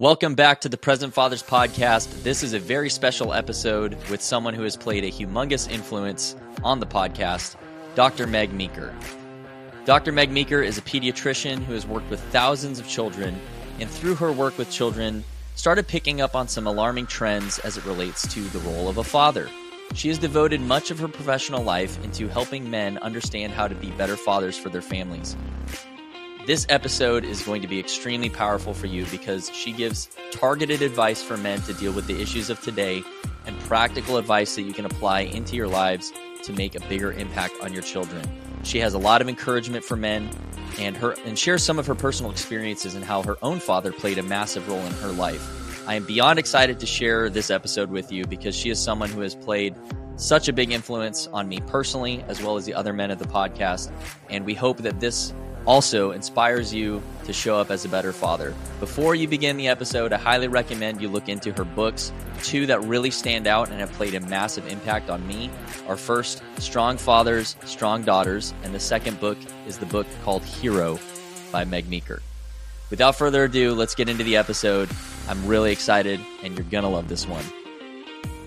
Welcome back to the Present Fathers Podcast. This is a very special episode with someone who has played a humongous influence on the podcast, Dr. Meg Meeker. Dr. Meg Meeker is a pediatrician who has worked with thousands of children, and through her work with children, started picking up on some alarming trends as it relates to the role of a father. She has devoted much of her professional life into helping men understand how to be better fathers for their families. This episode is going to be extremely powerful for you because she gives targeted advice for men to deal with the issues of today and practical advice that you can apply into your lives to make a bigger impact on your children. She has a lot of encouragement for men and her and shares some of her personal experiences and how her own father played a massive role in her life. I am beyond excited to share this episode with you because she is someone who has played such a big influence on me personally as well as the other men of the podcast and we hope that this also inspires you to show up as a better father. Before you begin the episode, I highly recommend you look into her books. Two that really stand out and have played a massive impact on me are first, Strong Fathers, Strong Daughters, and the second book is the book called Hero by Meg Meeker. Without further ado, let's get into the episode. I'm really excited, and you're going to love this one.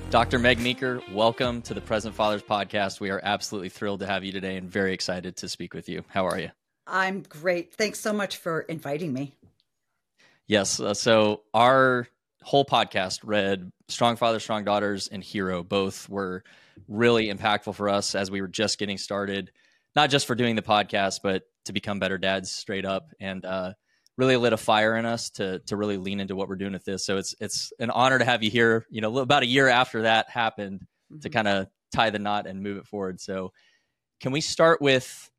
Dr. Meg Meeker, welcome to the Present Fathers podcast. We are absolutely thrilled to have you today and very excited to speak with you. How are you? I'm great. Thanks so much for inviting me. Yes. Uh, so our whole podcast read Strong Father, Strong Daughters, and Hero. Both were really impactful for us as we were just getting started, not just for doing the podcast, but to become better dads straight up and uh, really lit a fire in us to to really lean into what we're doing with this. So it's it's an honor to have you here. You know, about a year after that happened mm-hmm. to kind of tie the knot and move it forward. So can we start with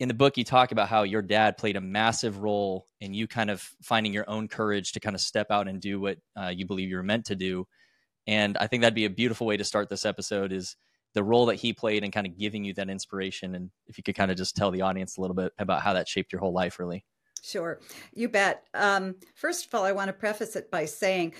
in the book you talk about how your dad played a massive role in you kind of finding your own courage to kind of step out and do what uh, you believe you were meant to do. And i think that'd be a beautiful way to start this episode is the role that he played in kind of giving you that inspiration. And if you could kind of just tell the audience a little bit about how that shaped your whole life really. Sure. You bet. Um, first of all i want to preface it by saying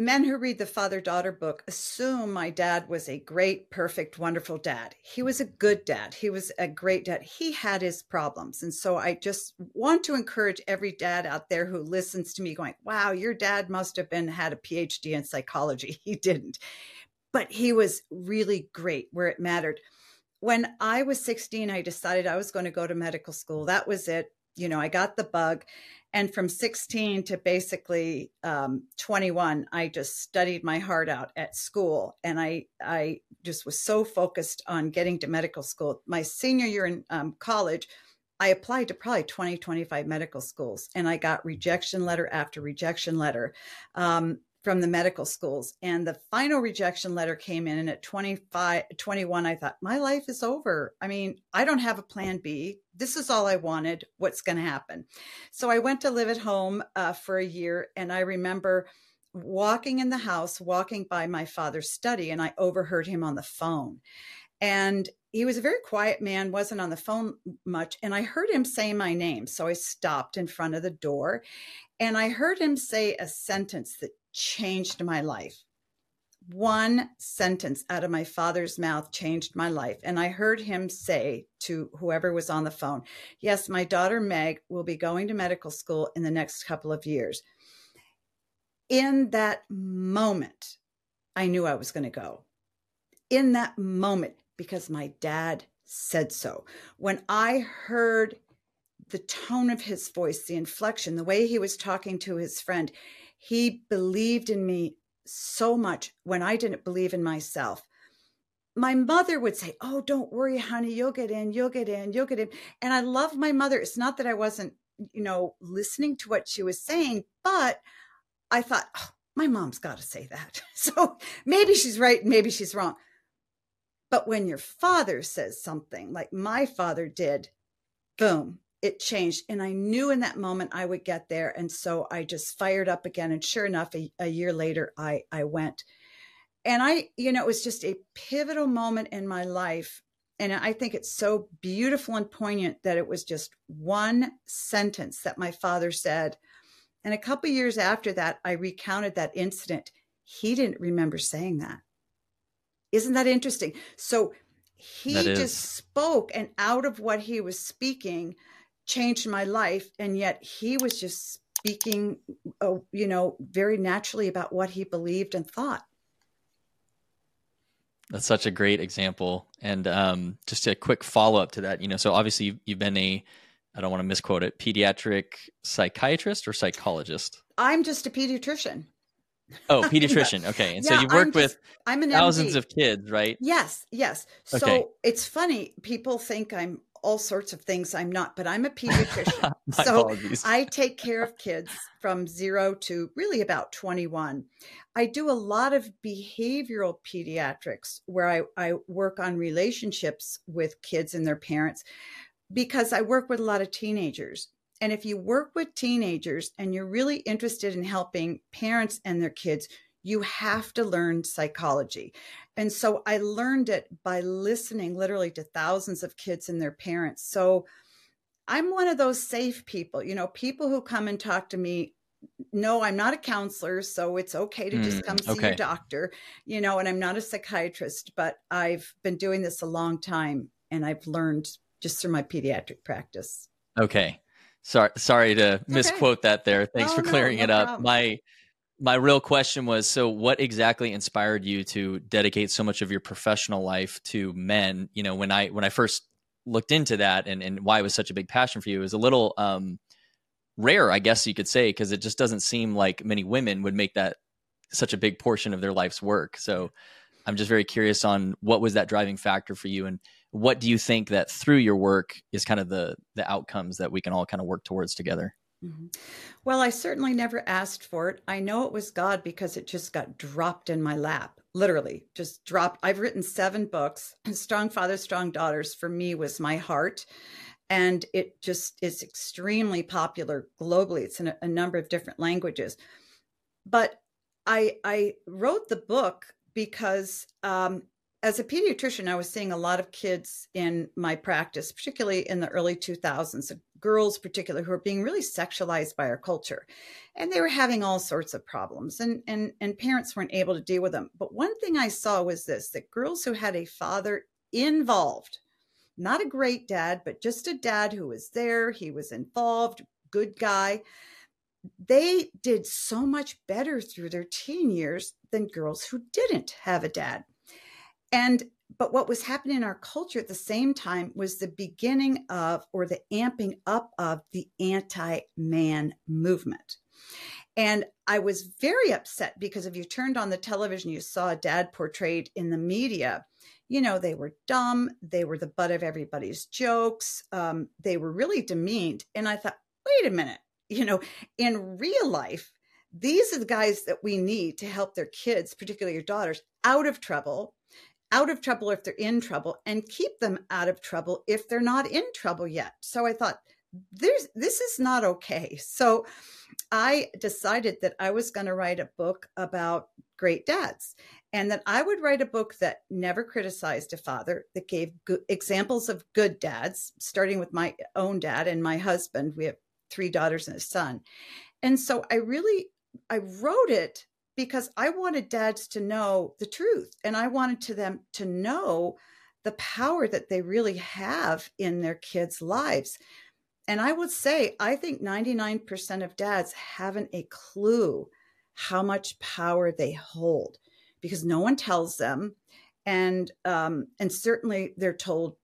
Men who read the father daughter book assume my dad was a great, perfect, wonderful dad. He was a good dad. He was a great dad. He had his problems. And so I just want to encourage every dad out there who listens to me going, wow, your dad must have been had a PhD in psychology. He didn't. But he was really great where it mattered. When I was 16, I decided I was going to go to medical school. That was it. You know, I got the bug and from 16 to basically um, 21 i just studied my heart out at school and i i just was so focused on getting to medical school. My senior year in um, college i applied to probably 20 25 medical schools and i got rejection letter after rejection letter. Um, from the medical schools and the final rejection letter came in and at 25 21 i thought my life is over. I mean i don't have a plan b. This is all i wanted. What's going to happen? So i went to live at home uh, for a year and i remember walking in the house walking by my father's study and i overheard him on the phone. And he was a very quiet man wasn't on the phone much and i heard him say my name. So i stopped in front of the door and i heard him say a sentence that changed my life. One sentence out of my father's mouth changed my life. And I heard him say to whoever was on the phone, Yes, my daughter Meg will be going to medical school in the next couple of years. In that moment, I knew I was going to go. In that moment, because my dad said so. When I heard the tone of his voice, the inflection, the way he was talking to his friend, he believed in me so much when I didn't believe in myself. My mother would say, Oh, don't worry, honey, you'll get in, you'll get in, you'll get in. And I love my mother. It's not that I wasn't, you know, listening to what she was saying, but I thought, oh, my mom's got to say that. So maybe she's right, maybe she's wrong. But when your father says something like my father did, boom, it changed. And I knew in that moment I would get there. And so I just fired up again. And sure enough, a, a year later, I, I went. And I, you know, it was just a pivotal moment in my life. And I think it's so beautiful and poignant that it was just one sentence that my father said. And a couple years after that, I recounted that incident. He didn't remember saying that. Isn't that interesting? So he just spoke, and out of what he was speaking, changed my life and yet he was just speaking, uh, you know, very naturally about what he believed and thought. That's such a great example. And um, just a quick follow up to that, you know, so obviously you've, you've been a, I don't want to misquote it, pediatric psychiatrist or psychologist? I'm just a pediatrician. Oh, pediatrician. Okay. And yeah, so you work with I'm an thousands MD. of kids, right? Yes, yes. So okay. it's funny. People think I'm all sorts of things I'm not, but I'm a pediatrician. so apologies. I take care of kids from zero to really about 21. I do a lot of behavioral pediatrics where I, I work on relationships with kids and their parents because I work with a lot of teenagers. And if you work with teenagers and you're really interested in helping parents and their kids, you have to learn psychology. And so I learned it by listening literally to thousands of kids and their parents. So I'm one of those safe people, you know, people who come and talk to me. No, I'm not a counselor, so it's okay to just mm, come see okay. your doctor, you know, and I'm not a psychiatrist, but I've been doing this a long time and I've learned just through my pediatric practice. Okay. Sorry sorry to misquote that there. Thanks for clearing no, no it up. Problem. My my real question was so what exactly inspired you to dedicate so much of your professional life to men? You know when i when i first looked into that and and why it was such a big passion for you is a little um rare i guess you could say because it just doesn't seem like many women would make that such a big portion of their life's work. So i'm just very curious on what was that driving factor for you and what do you think that through your work is kind of the the outcomes that we can all kind of work towards together Mm-hmm. Well, I certainly never asked for it. I know it was God because it just got dropped in my lap, literally, just dropped. I've written seven books. Strong Fathers, Strong Daughters for me was my heart. And it just is extremely popular globally. It's in a, a number of different languages. But I, I wrote the book because um, as a pediatrician, I was seeing a lot of kids in my practice, particularly in the early 2000s, girls particularly who are being really sexualized by our culture. And they were having all sorts of problems and, and, and parents weren't able to deal with them. But one thing I saw was this, that girls who had a father involved, not a great dad, but just a dad who was there, he was involved, good guy, they did so much better through their teen years than girls who didn't have a dad. And but what was happening in our culture at the same time was the beginning of or the amping up of the anti-man movement. And I was very upset because if you turned on the television, you saw dad portrayed in the media. You know, they were dumb. They were the butt of everybody's jokes. Um, they were really demeaned. And I thought, wait a minute, you know, in real life, these are the guys that we need to help their kids, particularly your daughters, out of trouble out of trouble if they're in trouble and keep them out of trouble if they're not in trouble yet. So I thought there's this is not okay. So I decided that I was going to write a book about great dads and that I would write a book that never criticized a father, that gave good examples of good dads, starting with my own dad and my husband. We have three daughters and a son. And so I really I wrote it because I wanted dads to know the truth and I wanted to them to know the power that they really have in their kids' lives. And I would say, I think 99% of dads haven't a clue how much power they hold because no one tells them. And, um, and certainly they're told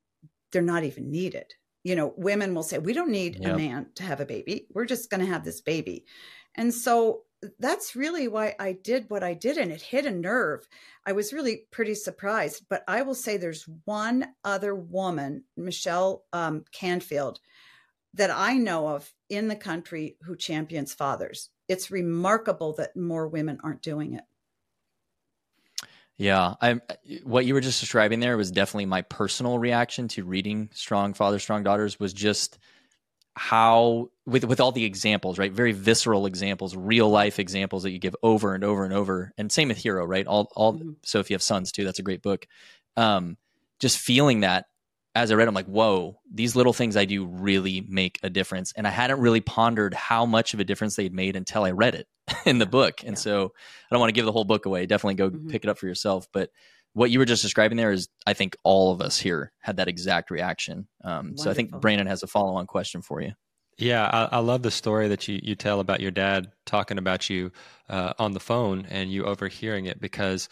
they're not even needed. You know, women will say, we don't need yep. a man to have a baby. We're just going to have this baby. And so that's really why I did what I did, and it hit a nerve. I was really pretty surprised. But I will say there's one other woman, Michelle um, Canfield, that I know of in the country who champions fathers. It's remarkable that more women aren't doing it. Yeah, I what you were just describing there was definitely my personal reaction to reading Strong Father, Strong Daughters was just how with with all the examples, right? Very visceral examples, real life examples that you give over and over and over. And same with Hero, right? All all mm-hmm. so if you have sons too, that's a great book. Um, just feeling that as I read, I'm like, whoa, these little things I do really make a difference. And I hadn't really pondered how much of a difference they'd made until I read it in the book. And yeah. so I don't want to give the whole book away. Definitely go mm-hmm. pick it up for yourself. But what you were just describing there is, I think all of us here had that exact reaction. Um, so I think Brandon has a follow on question for you. Yeah, I, I, love the story that you, you tell about your dad talking about you uh, on the phone and you overhearing it because,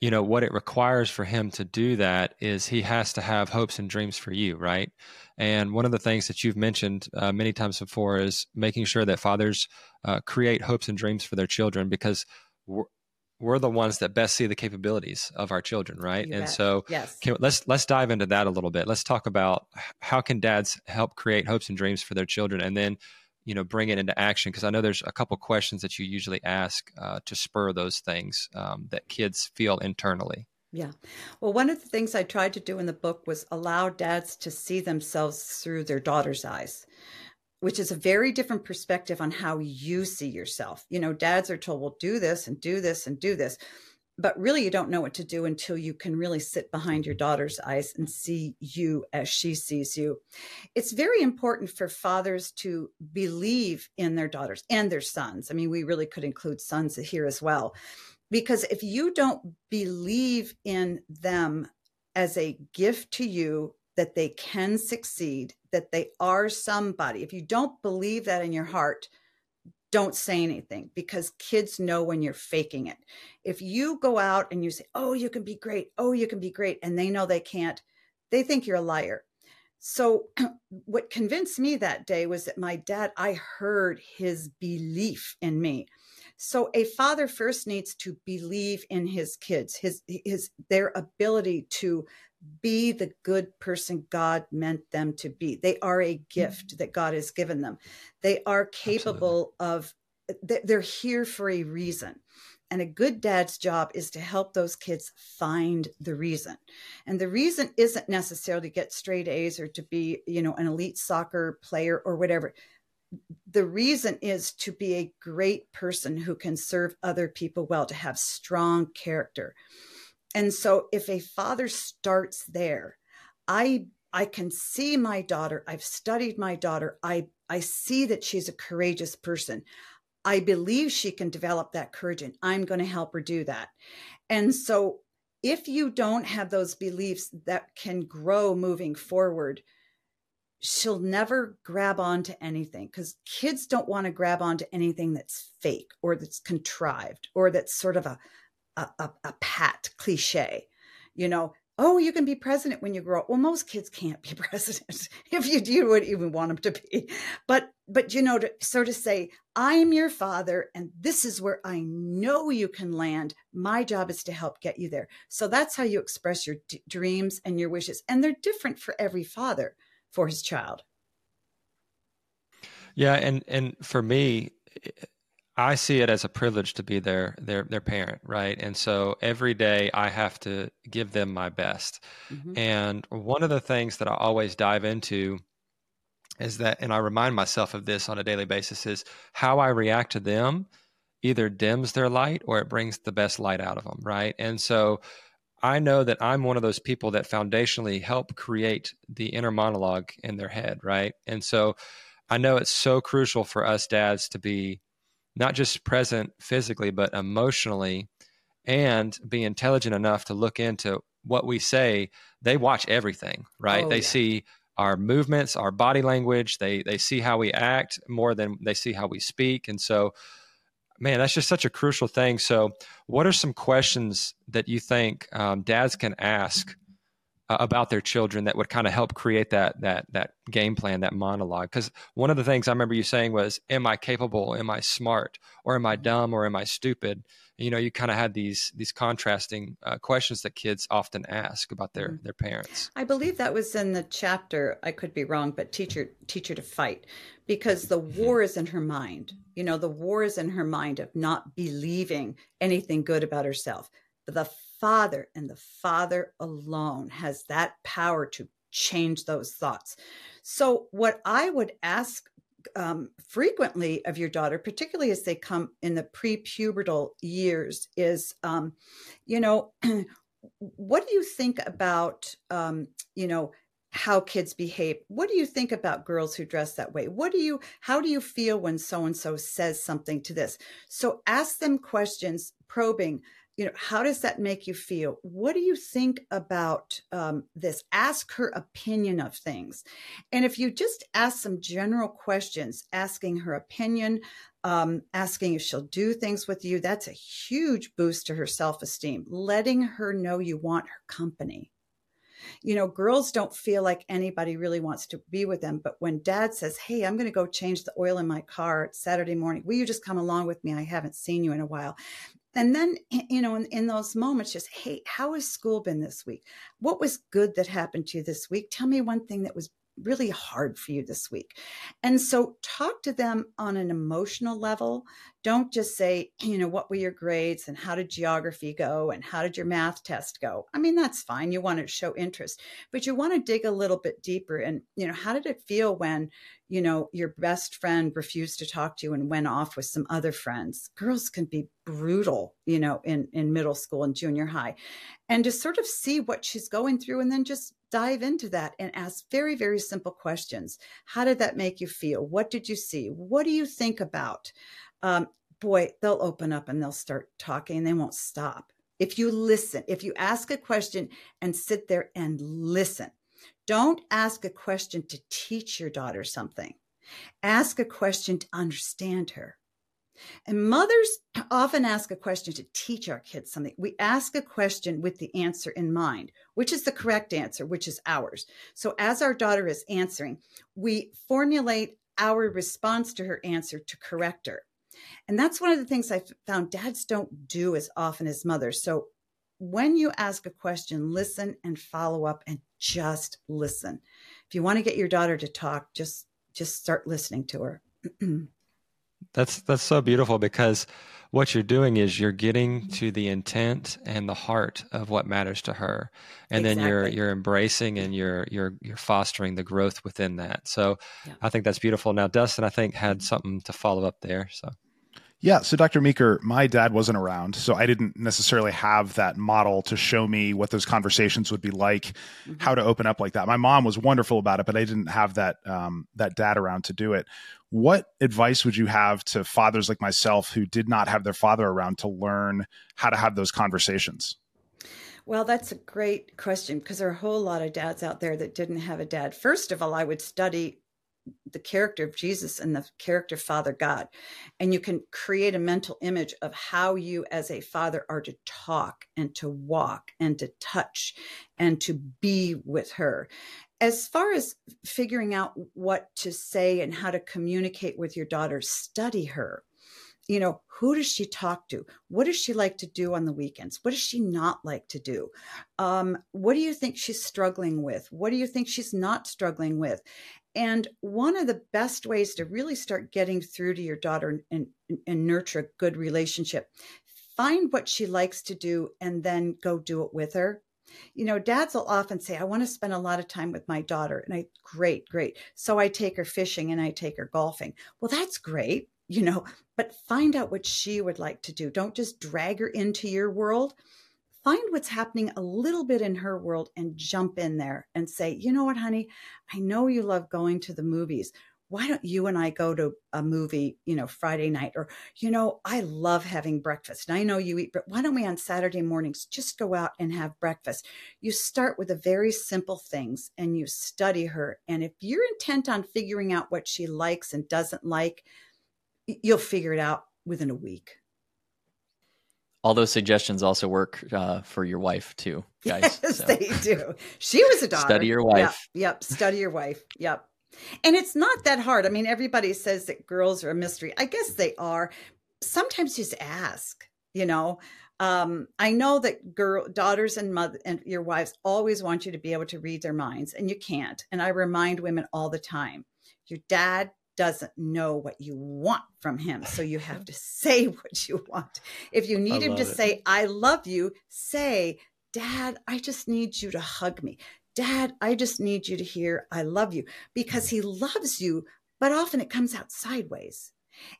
you know, what it requires for him to do that is he has to have hopes and dreams for you, right? And one of the things that you've mentioned uh, many times before is making sure that fathers uh, create hopes and dreams for their children because we're, the ones that best see the capabilities of our children, right? You and bet. so, yes. can, let's let's dive into that a little bit. Let's talk about how can dads help create hopes and dreams for their children, and then you know bring it into action because i know there's a couple questions that you usually ask uh, to spur those things um, that kids feel internally yeah. Well, one of the things I tried to do in the book was allow dads to see themselves through their daughter's eyes, which is a very different perspective on how you see yourself. You know, dads are told, well, do this and do this and do this. But really, you don't know what to do until you can really sit behind your daughter's eyes and see you as she sees you. It's very important for fathers to believe in their daughters and their sons. I mean, we really could include sons here as well because if you don't believe in them as a gift to you that they can succeed, that they are somebody, if you don't believe that in your heart, don't say anything because kids know when you're faking it. If you go out and you say, Oh, you can be great. Oh, you can be great. And they know they can't, they think you're a liar. So, what convinced me that day was that my dad, I heard his belief in me. So a father first needs to believe in his kids, his his their ability to be the good person God meant them to be. They are a gift mm-hmm. that God has given them. They are capable Absolutely. of they're here for a reason. And a good dad's job is to help those kids find the reason. And the reason isn't necessarily to get straight A's or to be, you know, an elite soccer player or whatever the reason is to be a great person who can serve other people well, to have strong character. And so if a father starts there, I I can see my daughter. I've studied my daughter. I I see that she's a courageous person. I believe she can develop that courage and I'm going to help her do that. And so if you don't have those beliefs that can grow moving forward, she'll never grab onto anything because kids don't want to grab onto anything that's fake or that's contrived or that's sort of a, a, a, a pat cliche. You know, oh, you can be president when you grow up. Well, most kids can't be president if you, you would even want them to be. But, but you know, to sort of say, I'm your father and this is where I know you can land. My job is to help get you there. So that's how you express your d- dreams and your wishes. And they're different for every father for his child. Yeah, and and for me, I see it as a privilege to be their their their parent, right? And so every day I have to give them my best. Mm-hmm. And one of the things that I always dive into is that and I remind myself of this on a daily basis is how I react to them either dims their light or it brings the best light out of them, right? And so I know that I'm one of those people that foundationally help create the inner monologue in their head, right? And so I know it's so crucial for us dads to be not just present physically, but emotionally and be intelligent enough to look into what we say. They watch everything, right? Oh, they yeah. see our movements, our body language, they they see how we act more than they see how we speak. And so man, that's just such a crucial thing. So, what are some questions that you think um, dads can ask uh, about their children that would kind of help create that that that game plan, that monologue? Because one of the things I remember you saying was, "Am I capable? Am I smart? Or am I dumb? Or am I stupid?" you know you kind of had these these contrasting uh, questions that kids often ask about their mm-hmm. their parents i believe that was in the chapter i could be wrong but teacher teacher to fight because the mm-hmm. war is in her mind you know the war is in her mind of not believing anything good about herself the father and the father alone has that power to change those thoughts so what i would ask um, frequently of your daughter, particularly as they come in the prepubertal years, is, um, you know, what do you think about, um, you know, how kids behave? What do you think about girls who dress that way? What do you, how do you feel when so and so says something to this? So ask them questions, probing. You know how does that make you feel what do you think about um, this ask her opinion of things and if you just ask some general questions asking her opinion um, asking if she'll do things with you that's a huge boost to her self-esteem letting her know you want her company you know, girls don't feel like anybody really wants to be with them. But when dad says, Hey, I'm going to go change the oil in my car Saturday morning, will you just come along with me? I haven't seen you in a while. And then, you know, in, in those moments, just, Hey, how has school been this week? What was good that happened to you this week? Tell me one thing that was really hard for you this week. And so talk to them on an emotional level. Don't just say, you know, what were your grades and how did geography go and how did your math test go? I mean, that's fine. You want to show interest, but you want to dig a little bit deeper. And, you know, how did it feel when, you know, your best friend refused to talk to you and went off with some other friends? Girls can be brutal, you know, in, in middle school and junior high. And to sort of see what she's going through and then just dive into that and ask very, very simple questions. How did that make you feel? What did you see? What do you think about? Um, boy, they'll open up and they'll start talking and they won't stop. If you listen, if you ask a question and sit there and listen, don't ask a question to teach your daughter something. Ask a question to understand her. And mothers often ask a question to teach our kids something. We ask a question with the answer in mind, which is the correct answer, which is ours. So as our daughter is answering, we formulate our response to her answer to correct her. And that's one of the things I found dads don't do as often as mothers. So when you ask a question, listen and follow up and just listen. If you want to get your daughter to talk, just just start listening to her. That's that's so beautiful because what you're doing is you're getting to the intent and the heart of what matters to her, and exactly. then you're you're embracing and you're you're you're fostering the growth within that. So yeah. I think that's beautiful. Now Dustin, I think had mm-hmm. something to follow up there. So yeah. So, Dr. Meeker, my dad wasn't around. So, I didn't necessarily have that model to show me what those conversations would be like, mm-hmm. how to open up like that. My mom was wonderful about it, but I didn't have that, um, that dad around to do it. What advice would you have to fathers like myself who did not have their father around to learn how to have those conversations? Well, that's a great question because there are a whole lot of dads out there that didn't have a dad. First of all, I would study the character of Jesus and the character Father God. And you can create a mental image of how you, as a father, are to talk and to walk and to touch and to be with her. As far as figuring out what to say and how to communicate with your daughter, study her you know, who does she talk to? What does she like to do on the weekends? What does she not like to do? Um, what do you think she's struggling with? What do you think she's not struggling with? And one of the best ways to really start getting through to your daughter and, and, and nurture a good relationship, find what she likes to do and then go do it with her. You know, dads will often say, I want to spend a lot of time with my daughter. And I, great, great. So I take her fishing and I take her golfing. Well, that's great you know, but find out what she would like to do. Don't just drag her into your world. Find what's happening a little bit in her world and jump in there and say, you know what, honey, I know you love going to the movies. Why don't you and I go to a movie, you know, Friday night? Or, you know, I love having breakfast. And I know you eat, but why don't we on Saturday mornings just go out and have breakfast? You start with the very simple things and you study her. And if you're intent on figuring out what she likes and doesn't like, you'll figure it out within a week. All those suggestions also work uh, for your wife too, guys. Yes, so. they do. She was a daughter. Study your wife. Yep, yep. Study your wife. Yep. And it's not that hard. I mean, everybody says that girls are a mystery. I guess they are. Sometimes just ask. You know, um, I know that girl daughters and mother and your wives always want you to be able to read their minds, and you can't. And I remind women all the time: your dad doesn't know what you want from him. So you have to say what you want. If you need him to it. say, I love you, say, Dad, I just need you to hug me. Dad, I just need you to hear, I love you, because he loves you, but often it comes out sideways.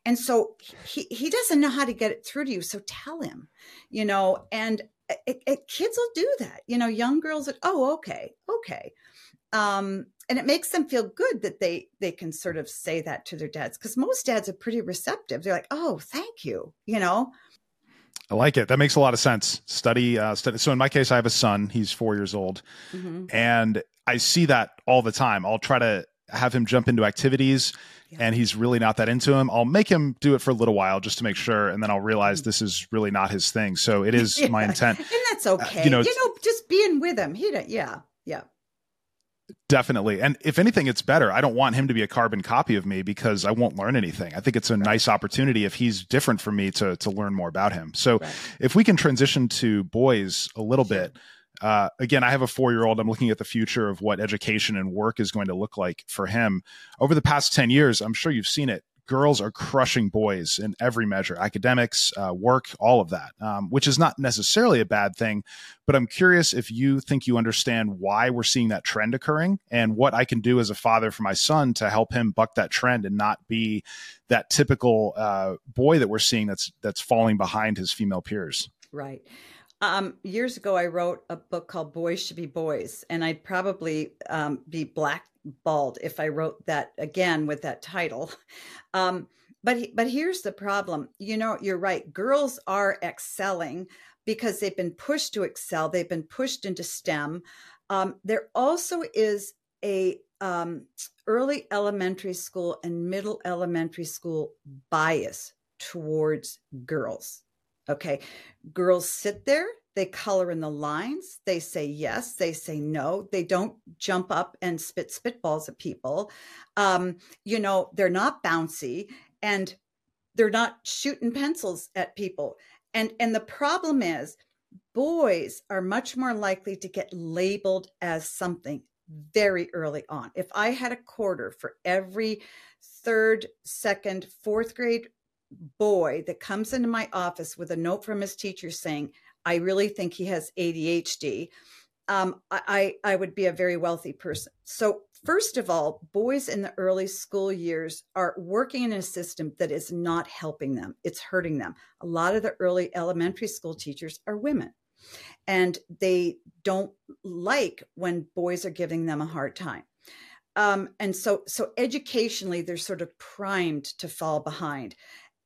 And so he, he doesn't know how to get it through to you. So tell him, you know, and it, it, kids will do that. You know, young girls, oh, okay, okay um, and it makes them feel good that they they can sort of say that to their dads because most dads are pretty receptive they're like oh thank you you know I like it. That makes a lot of sense. Study, uh, study. So in my case, I have a son. He's four years old, mm-hmm. and I see that all the time. I'll try to have him jump into activities, yeah. and he's really not that into him. I'll make him do it for a little while just to make sure, and then I'll realize mm-hmm. this is really not his thing. So it is yeah. my intent, and that's okay. Uh, you know, you know, just being with him. He, yeah, yeah. Definitely. And if anything, it's better. I don't want him to be a carbon copy of me because I won't learn anything. I think it's a right. nice opportunity if he's different from me to to learn more about him. So right. if we can transition to boys a little bit, uh, again, I have a four year old. I'm looking at the future of what education and work is going to look like for him. Over the past 10 years, I'm sure you've seen it girls are crushing boys in every measure academics uh, work all of that um, which is not necessarily a bad thing but i'm curious if you think you understand why we're seeing that trend occurring and what i can do as a father for my son to help him buck that trend and not be that typical uh, boy that we're seeing that's that's falling behind his female peers. Right. Um, years ago, I wrote a book called Boys Should Be Boys, and I'd probably um, be black bald if I wrote that again with that title. Um, but but here's the problem. You know, you're right. Girls are excelling because they've been pushed to excel. They've been pushed into STEM. Um, there also is a um, early elementary school and middle elementary school bias towards girls. Okay, girls sit there they color in the lines. They say yes. They say no. They don't jump up and spit spitballs at people. Um, you know, they're not bouncy and they're not shooting pencils at people. And and the problem is boys are much more likely to get labeled as something very early on. If I had a quarter for every third, second, fourth grade boy that comes into my office with a note from his teacher saying, I really think he has ADHD, um, I, I would be a very wealthy person. So, first of all, boys in the early school years are working in a system that is not helping them, it's hurting them. A lot of the early elementary school teachers are women, and they don't like when boys are giving them a hard time. Um, and so, so educationally, they're sort of primed to fall behind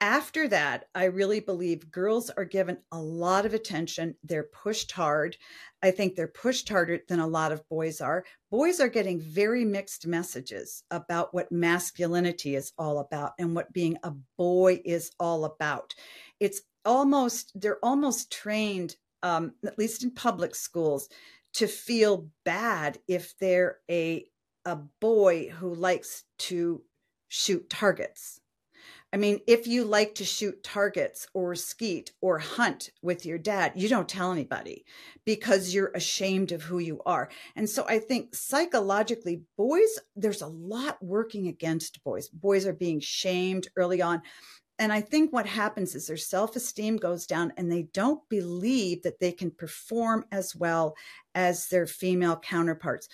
after that, I really believe girls are given a lot of attention. They're pushed hard. I think they're pushed harder than a lot of boys are. Boys are getting very mixed messages about what masculinity is all about and what being a boy is all about. It's almost, they're almost trained, um, at least in public schools, to feel bad if they're a, a boy who likes to shoot targets I mean, if you like to shoot targets or skeet or hunt with your dad, you don't tell anybody because you're ashamed of who you are. And so I think psychologically, boys, there's a lot working against boys. Boys are being shamed early on. And I think what happens is their self esteem goes down and they don't believe that they can perform as well as their female counterparts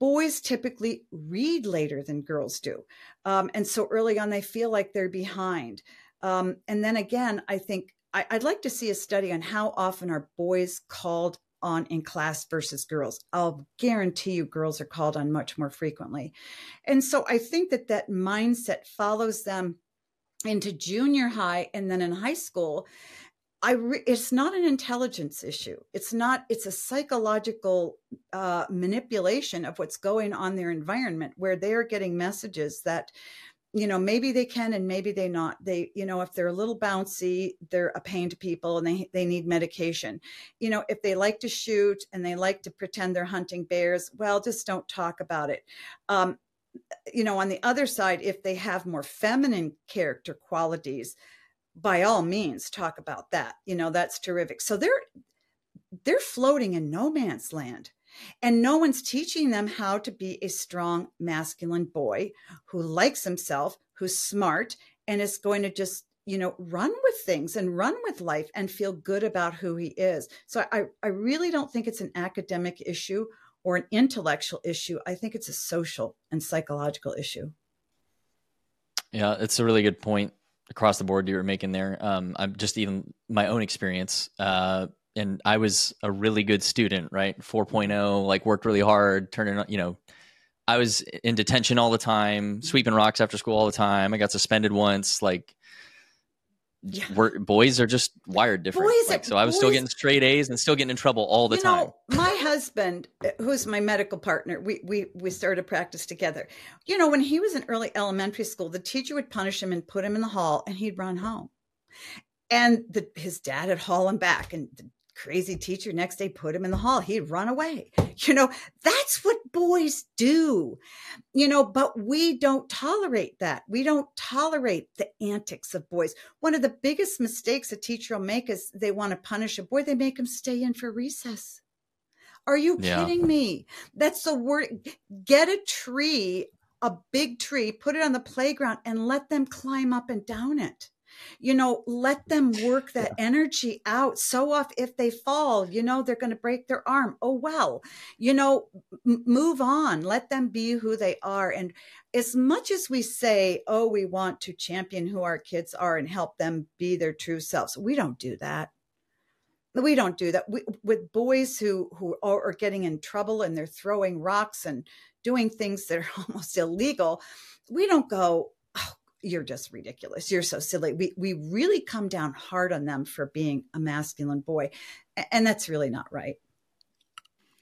boys typically read later than girls do. Um, and so early on, they feel like they're behind. Um, and then again, I think I, I'd like to see a study on how often are boys called on in class versus girls. I'll guarantee you girls are called on much more frequently. And so I think that that mindset follows them into junior high and then in high school I re- it's not an intelligence issue. It's not. It's a psychological uh, manipulation of what's going on their environment, where they are getting messages that, you know, maybe they can and maybe they not. They, you know, if they're a little bouncy, they're a pain to people and they they need medication. You know, if they like to shoot and they like to pretend they're hunting bears, well, just don't talk about it. Um, you know, on the other side, if they have more feminine character qualities by all means talk about that you know that's terrific. So they're they're floating in no man's land and no one's teaching them how to be a strong masculine boy who likes himself who's smart and is going to just you know run with things and run with life and feel good about who he is. So i i really don't think it's an academic issue or an intellectual issue. I think it's a social and psychological issue. Yeah it's a really good point across the board you were making there. Um, I'm just even my own experience. Uh, and I was a really good student, right? 4.0, like worked really hard, turning, you know, I was in detention all the time, sweeping rocks after school all the time. I got suspended once. Like, yeah. we're, boys are just wired different. Boys, like, so I was boys, still getting straight A's and still getting in trouble all the you time. Know, my husband, uh, who's my medical partner, we we we started practice together. You know, when he was in early elementary school, the teacher would punish him and put him in the hall, and he'd run home. And the, his dad would haul him back, and the crazy teacher next day put him in the hall. He'd run away. You know that's what boys do. You know but we don't tolerate that. We don't tolerate the antics of boys. One of the biggest mistakes a teacher will make is they want to punish a boy. They make him stay in for recess are you yeah. kidding me? That's the word get a tree a big tree put it on the playground and let them climb up and down it. You know let them work that yeah. energy out so off if they fall you know they're going to break their arm. Oh well you know m- move on. Let them be who they are. And as much as we say oh we want to champion who our kids are and help them be their true selves we don't do that we don't do that we, with boys who who are getting in trouble and they're throwing rocks and doing things that are almost illegal we don't go oh you're just ridiculous. You're so silly. We we really come down hard on them for being a masculine boy, and that's really not right.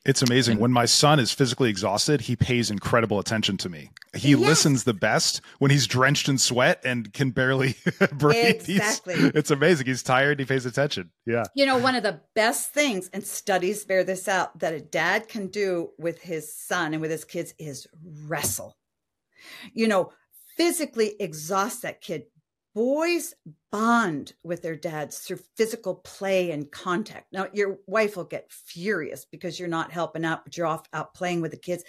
It's amazing. When my son is physically exhausted, he pays incredible attention to me. He yes. listens the best when he's drenched in sweat and can barely breathe. Exactly. He's, it's amazing. He's tired. He pays attention. Yeah. You know, one of the best things, and studies bear this out, that a dad can do with his son and with his kids is wrestle. You know, physically exhaust that kid. Boys bond with their dads through physical play and contact. Now, your wife will get furious because you're not helping out, but you're off out playing with the kids.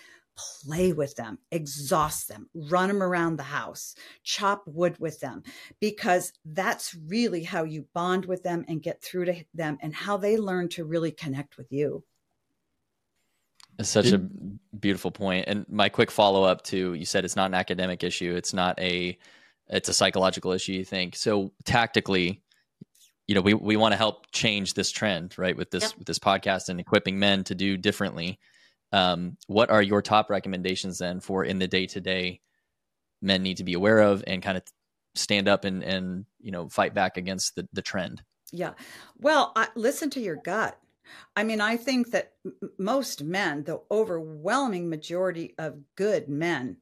Play with them, exhaust them, run them around the house, chop wood with them, because that's really how you bond with them and get through to them and how they learn to really connect with you. It's such a beautiful point. And my quick follow up to you said it's not an academic issue. It's not a it's a psychological issue, you think. So tactically, you know, we, we want to help change this trend, right? With this yep. with this podcast and equipping men to do differently. Um, what are your top recommendations then for in the day to day men need to be aware of and kind of stand up and and you know fight back against the the trend? Yeah. Well, I, listen to your gut I mean, I think that most men, the overwhelming majority of good men,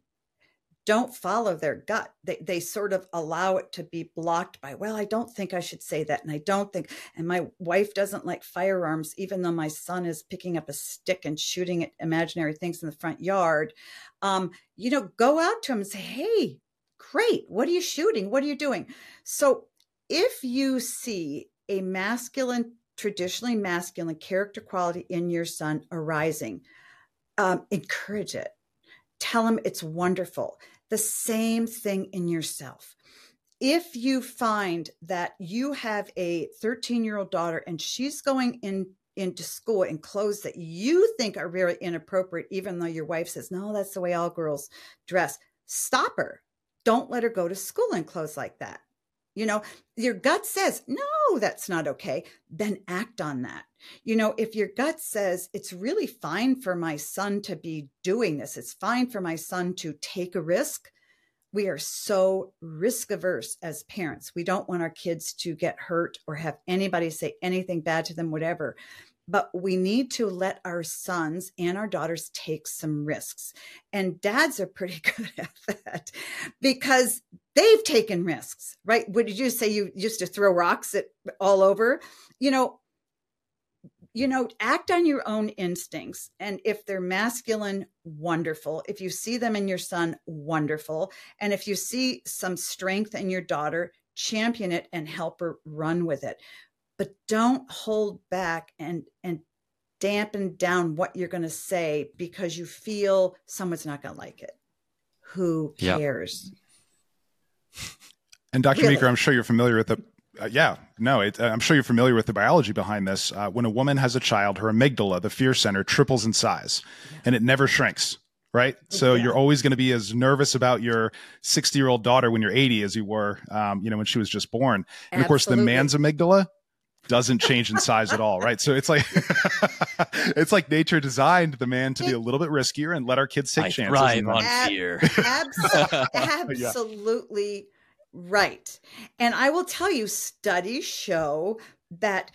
don't follow their gut. They, they sort of allow it to be blocked by, well, I don't think I should say that. And I don't think, and my wife doesn't like firearms, even though my son is picking up a stick and shooting at imaginary things in the front yard. Um, you know, go out to him and say, hey, great. What are you shooting? What are you doing? So if you see a masculine traditionally masculine character quality in your son arising, um, encourage it. Tell him it's wonderful. The same thing in yourself. If you find that you have a 13 year old daughter and she's going in into school in clothes that you think are very inappropriate, even though your wife says, no, that's the way all girls dress, stop her. Don't let her go to school in clothes like that. You know, your gut says, no, that's not okay. Then act on that. You know, if your gut says it's really fine for my son to be doing this, it's fine for my son to take a risk. We are so risk averse as parents. We don't want our kids to get hurt or have anybody say anything bad to them, whatever but we need to let our sons and our daughters take some risks. And dads are pretty good at that because they've taken risks, right? What did you say? You used to throw rocks at all over, you know. You know, act on your own instincts. And if they're masculine, wonderful. If you see them in your son, wonderful. And if you see some strength in your daughter, champion it and help her run with it but don't hold back and and dampen down what you're going to say because you feel someone's not going to like it. Who cares? Yep. And Dr. Really? Meeker, I'm sure you're familiar with the uh, yeah, no, it, uh, I'm sure you're familiar with the biology behind this. Uh, when a woman has a child, her amygdala, the fear center, triples in size, yeah. and it never shrinks. Right, so you're always going to be as nervous about your 60 year old daughter when you're 80 as you were, um, you know, when she was just born. And Absolutely. of course, the man's amygdala doesn't change in size at all, right? So it's like it's like nature designed the man to be a little bit riskier and let our kids take I chances. Thrive on fear. absolutely Right. And I will tell you, studies show that,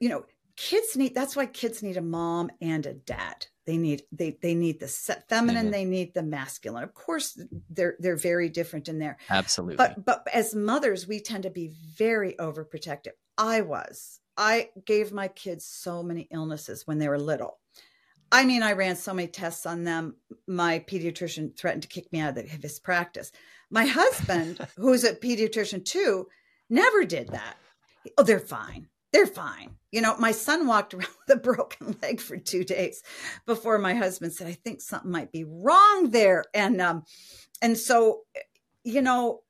you know, kids need that's why kids need a mom and a dad they need they they need the feminine mm-hmm. they need the masculine of course they're they're very different in there absolutely but but as mothers we tend to be very overprotective i was. I gave my kids so many illnesses when they were little. I mean i ran so many tests on them. My pediatrician threatened to kick me out of his practice. My husband who's a pediatrician too never did that. Oh they're fine. They're fine. You know, my son walked around with a broken leg for two days before my husband said, I think something might be wrong there. And, um, and so, you know,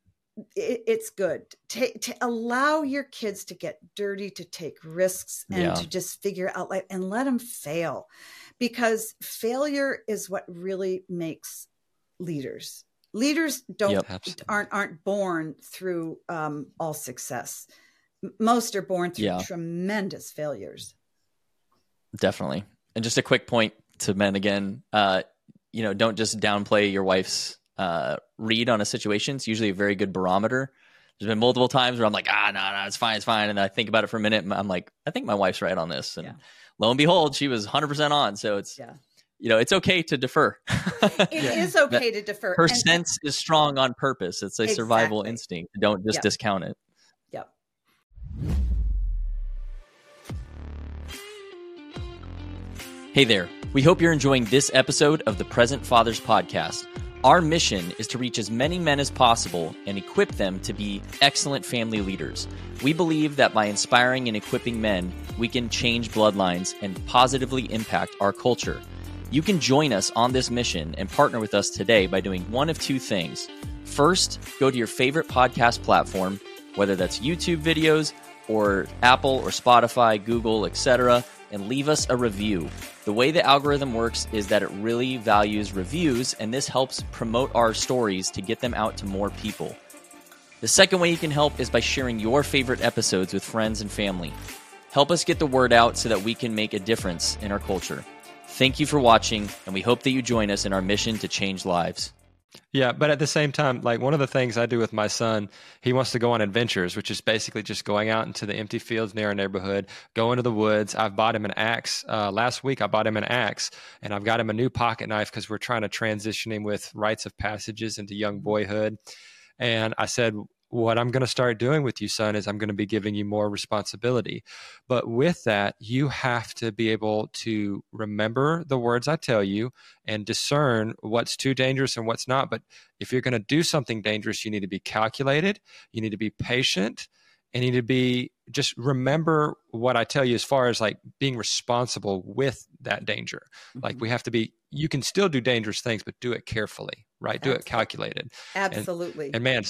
it, it's good to, to allow your kids to get dirty, to take risks and yeah. to just figure out life and let them fail because failure is what really makes leaders. Leaders don't yep, aren't aren't born through um, all success most are born through yeah. tremendous failures. Definitely. And just a quick point to men again, uh, you know, don't just downplay your wife's uh, read on a situation. It's usually a very good barometer. There's been multiple times where I'm like, ah, no, no, it's fine, it's fine. And I think about it for a minute and I'm like, I think my wife's right on this. And yeah. lo and behold, she was 100% on. So it's, yeah. you know, it's okay to defer. it yeah. is okay to defer. Her and, sense is strong on purpose. It's a exactly. survival instinct. Don't just yep. discount it. Yep. Hey there. We hope you're enjoying this episode of the Present Fathers Podcast. Our mission is to reach as many men as possible and equip them to be excellent family leaders. We believe that by inspiring and equipping men, we can change bloodlines and positively impact our culture. You can join us on this mission and partner with us today by doing one of two things. First, go to your favorite podcast platform, whether that's YouTube videos or Apple or Spotify, Google, etc and leave us a review. The way the algorithm works is that it really values reviews, and this helps promote our stories to get them out to more people. The second way you can help is by sharing your favorite episodes with friends and family. Help us get the word out so that we can make a difference in our culture. Thank you for watching, and we hope that you join us in our mission to change lives. Yeah, but at the same time, like one of the things I do with my son, he wants to go on adventures, which is basically just going out into the empty fields near our neighborhood, go into the woods. I've bought him an axe. Uh, last week, I bought him an axe, and I've got him a new pocket knife because we're trying to transition him with rites of passages into young boyhood. And I said, what I'm going to start doing with you, son, is I'm going to be giving you more responsibility. But with that, you have to be able to remember the words I tell you and discern what's too dangerous and what's not. But if you're going to do something dangerous, you need to be calculated, you need to be patient, and you need to be just remember what I tell you as far as like being responsible with that danger. Mm-hmm. Like we have to be, you can still do dangerous things, but do it carefully, right? Absolutely. Do it calculated. Absolutely. And, and man,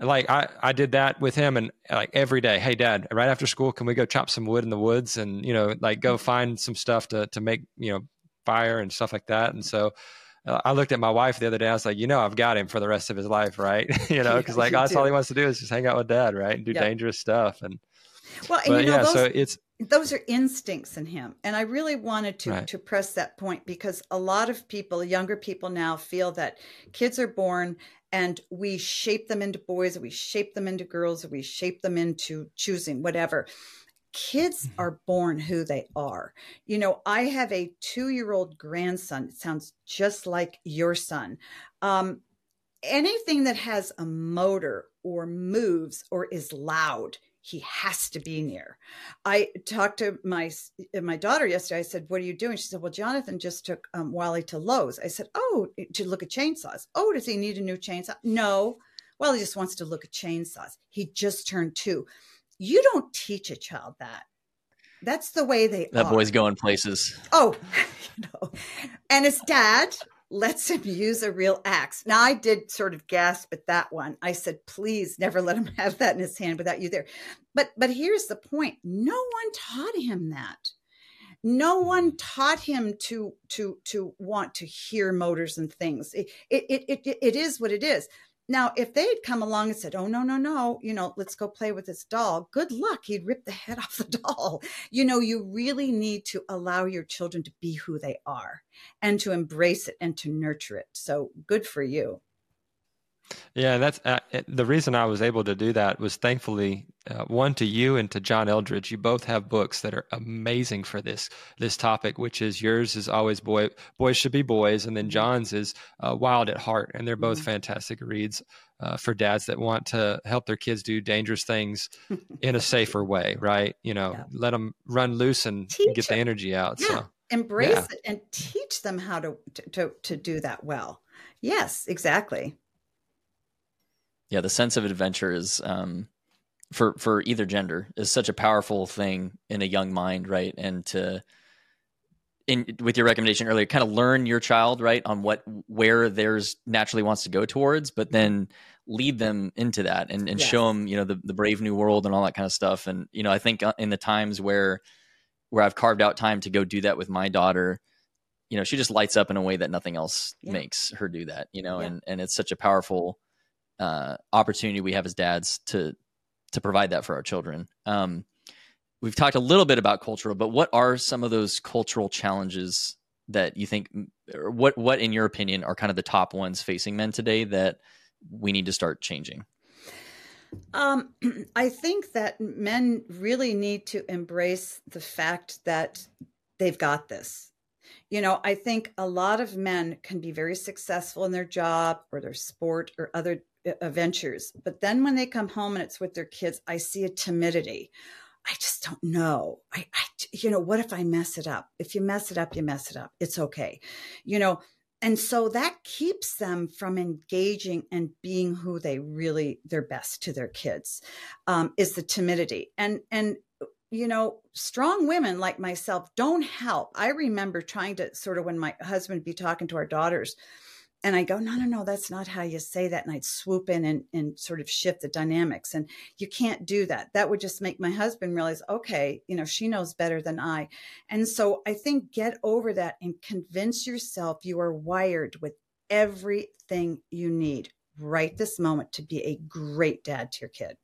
like I, I did that with him and like every day hey dad right after school can we go chop some wood in the woods and you know like go mm-hmm. find some stuff to to make you know fire and stuff like that and so uh, I looked at my wife the other day. I was like, you know, I've got him for the rest of his life, right? you know, because like that's do. all he wants to do is just hang out with dad, right, and do yep. dangerous stuff. And well, and but, you know, yeah, those, so it's those are instincts in him, and I really wanted to right. to press that point because a lot of people, younger people now, feel that kids are born and we shape them into boys we shape them into girls we shape them into choosing whatever. Kids mm-hmm. are born who they are. You know i have a two-year-old grandson it sounds just like your son. Um, anything that has a motor or moves or is loud he has to be near. I talked to my my daughter yesterday. I said, "What are you doing?" She said, "Well, Jonathan just took um, Wally to Lowe's." I said, "Oh, to look at chainsaws." "Oh, does he need a new chainsaw?" "No." Well, he just wants to look at chainsaws. He just turned two. You don't teach a child that. That's the way they that are. boy's going places. Oh, you know. And his dad, lets him use a real axe. Now, I did sort of gasp at that one. I said, please never let him have that in his hand without you there. But but here's the point. No one taught him that. No hmm. one taught him to to to want to hear motors and things. It it it, it, it is what it is. Now, if they had come along and said, "Oh no, no, no," you know, let's go play with this doll. Good luck. He'd rip the head off the doll. You know, you really need to allow your children to be who they are and to embrace it and to nurture it. So, good for you. Yeah, that's uh, the reason I was able to do that was thankfully uh, one to you and to John Eldredge. You both have books that are amazing for this this topic, which is yours is always boy boys should be boys, and then. John's is uh, Wild at Heart, and they're both mm-hmm. fantastic reads uh, for dads that want to help their kids do dangerous things in a safer way, right? You know, yeah. let them run loose and Teach get the energy out. Yeah. So embrace yeah. it and teach them how to, to to do that well. Yes, exactly yeah, the sense of adventure is um, for for either gender is such a powerful thing in a young mind, right? And to in with your recommendation earlier, kind of learn your child right on what where theirs naturally wants to go towards, but then lead them into that and, and yes. show them you know the, the brave new world and all that kind of stuff. And you know, I think uh, in the times where where I've carved out time to go do that with my daughter, you know, she just lights up in a way that nothing else yeah. makes her do that. You know, yeah. and and it's such a powerful uh, opportunity we have as dads to to provide that for our children. Um, we've talked a little bit about cultural, but what are some of those cultural challenges that you think, what what in your opinion are kind of the top ones facing men today that we need to start changing? Um, I think that men really need to embrace the fact that they've got this. You know, I think a lot of men can be very successful in their job or their sport or other ventures. But then when they come home and it's with their kids, I see a timidity. I just don't know. I, I, you know, what if I mess it up? If you mess it up, you mess it up. It's okay. You know, and so that keeps them from engaging and being who they really their best to their kids um, is the timidity and and you know strong women like myself don't help i remember trying to sort of when my husband be talking to our daughters and I go, no, no, no, that's not how you say that. And I'd swoop in and, and sort of shift the dynamics. And you can't do that. That would just make my husband realize, okay, you know, she knows better than I. And so I think get over that and convince yourself you are wired with everything you need right this moment to be a great dad to your kid.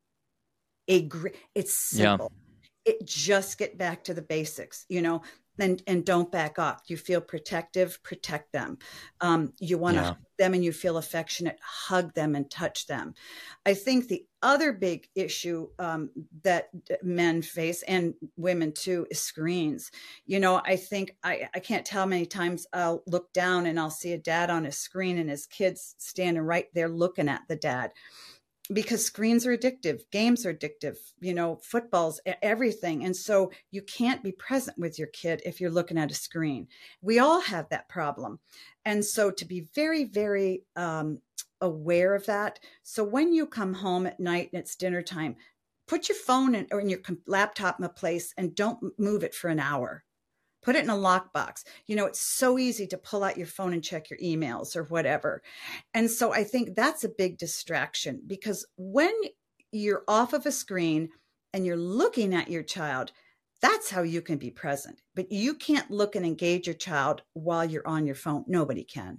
A great, it's simple. Yeah. It just get back to the basics. You know, and and don't back off. You feel protective protect them. Um, you want to yeah. hug them and you feel affectionate hug them and touch them. I think the other big issue um, that men face and women too is screens. You know i think I, I can't tell how many times i'll look down and i'll see a dad on a screen and his kids standing right there looking at the dad because screens are addictive games are addictive you know footballs everything and so you can't be present with your kid if you're looking at a screen. We all have that problem and so to be very very um, aware of that so when you come home at night and it's dinner time put your phone in, or in your laptop in a place and don't move it for an hour put it in a lockbox. You know, it's so easy to pull out your phone and check your emails or whatever. And so I think that's a big distraction because when you're off of a screen and you're looking at your child, that's how you can be present. But you can't look and engage your child while you're on your phone. Nobody can.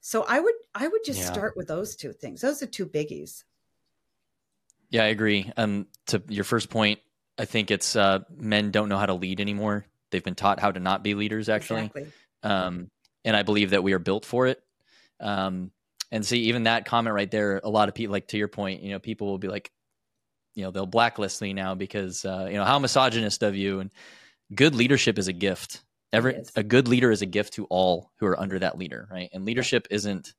So I would I would just yeah. start with those two things. Those are two biggies. Yeah, I agree. Um to your first point, I think it's uh men don't know how to lead anymore. They've been taught how to not be leaders, actually. Exactly. Um, and I believe that we are built for it. Um, and see, even that comment right there, a lot of people, like to your point, you know, people will be like, you know, they'll blacklist me now because, uh, you know, how misogynist of you. And good leadership is a gift. Every a good leader is a gift to all who are under that leader, right? And leadership isn't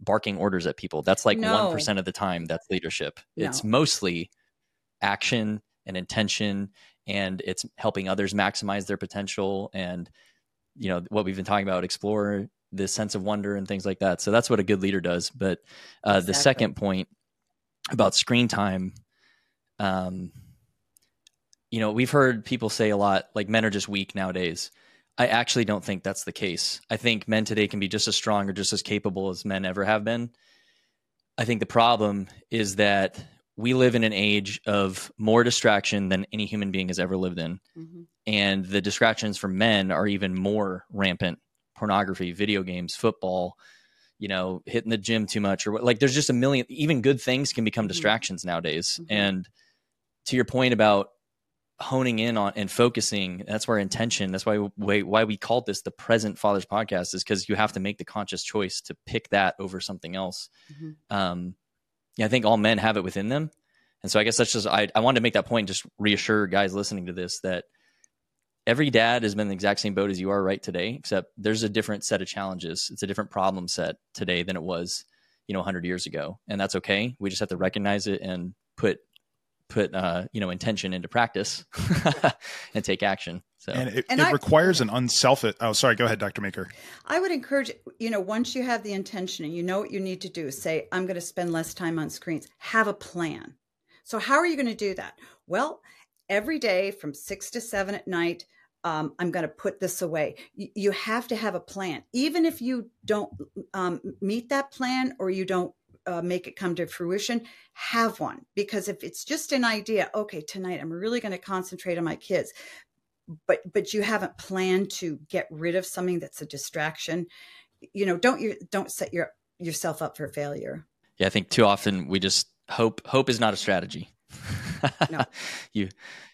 barking orders at people. That's like one no. of the time. That's leadership. No. It's mostly action and intention and it's helping others maximize their potential and you know what we've been talking about explore this sense of wonder and things like that. So that's what a good leader does. But uh, exactly. the second point about screen time um, you know we've heard people say a lot like men are just weak nowadays. I actually don't think that's the case. I think men today can be just as strong or just as capable as men ever have been. I think the problem is that we live in an age of more distraction than any human being has ever lived in. Mm-hmm. And the distractions for men are even more rampant pornography, video games, football, you know, hitting the gym too much or what, like there's just a million, even good things can become mm-hmm. distractions nowadays. Mm-hmm. And to your point about honing in on and focusing that's where intention that's why why, why we called this the present fathers podcast is because you have to make the conscious choice to pick that over something else mm-hmm. um yeah i think all men have it within them. And so i guess that's just i, I wanted to make that point just reassure guys listening to this that every dad has been in the exact same boat as you are right today except there's a different set of challenges. It's a different problem set today than it was you know 100 years ago. And that's okay. We just have to recognize it and put put uh, you know intention into practice and take action. So and it, and it I, requires an unselfish. Oh, sorry. Go ahead, Dr. Meeker. I would encourage you know once you have the intention and you know what you need to do, say I'm going to spend less time on screens. Have a plan. So how are you going to do that? Well, every day from six to seven at night. Um, I'm going to put this away. You, you, have to have a plan, even if you don't um, meet that plan or you don't uh, make it come to fruition, have one. Because if it's just an idea, okay, tonight I'm really going to concentrate on my kids, but but you haven't planned to get rid of something that's a distraction, you know, don't you don't set your yourself up for failure. Yeah, I think too often we just hope hope is not a strategy. no. you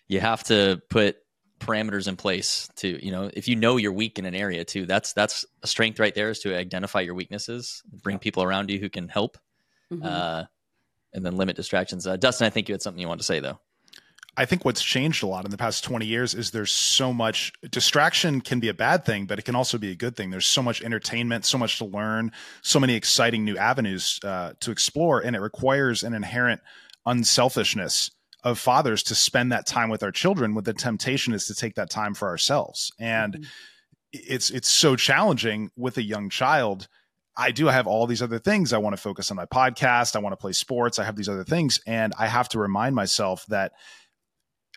you have to put parameters in place to you know if you know you're weak in an area too that's that's a strength right there is to identify your weaknesses bring people around you who can help mm-hmm. uh, and then limit distractions. Uh, Dustin, I think you had something you want to say though. I think what's changed a lot in the past 20 years is there's so much distraction can be a bad thing, but it can also be a good thing. There's so much entertainment, so much to learn, so many exciting new avenues uh, to explore, and it requires an inherent unselfishness of fathers to spend that time with our children. When the temptation is to take that time for ourselves, and mm-hmm. it's it's so challenging with a young child I do I have all these other things. I want to focus on my podcast. I want to play sports. I have these other things. And I have to remind myself that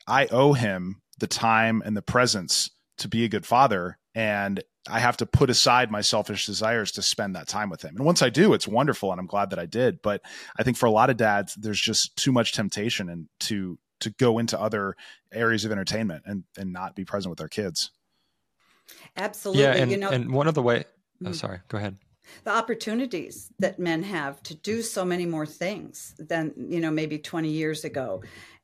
I owe him the time and the presence to be a good father. And I have to put aside my selfish desires to spend that time with him. And once I do, it's wonderful. And I'm glad that I did. But I think for a lot of dads, there's just too much temptation and to, to go into other areas of entertainment and, and not be present with our kids. Absolutely. Yeah. And, you know, and one of the way, oh, mm. sorry, go ahead the opportunities that men have to do so many more things than you know maybe 20 years ago.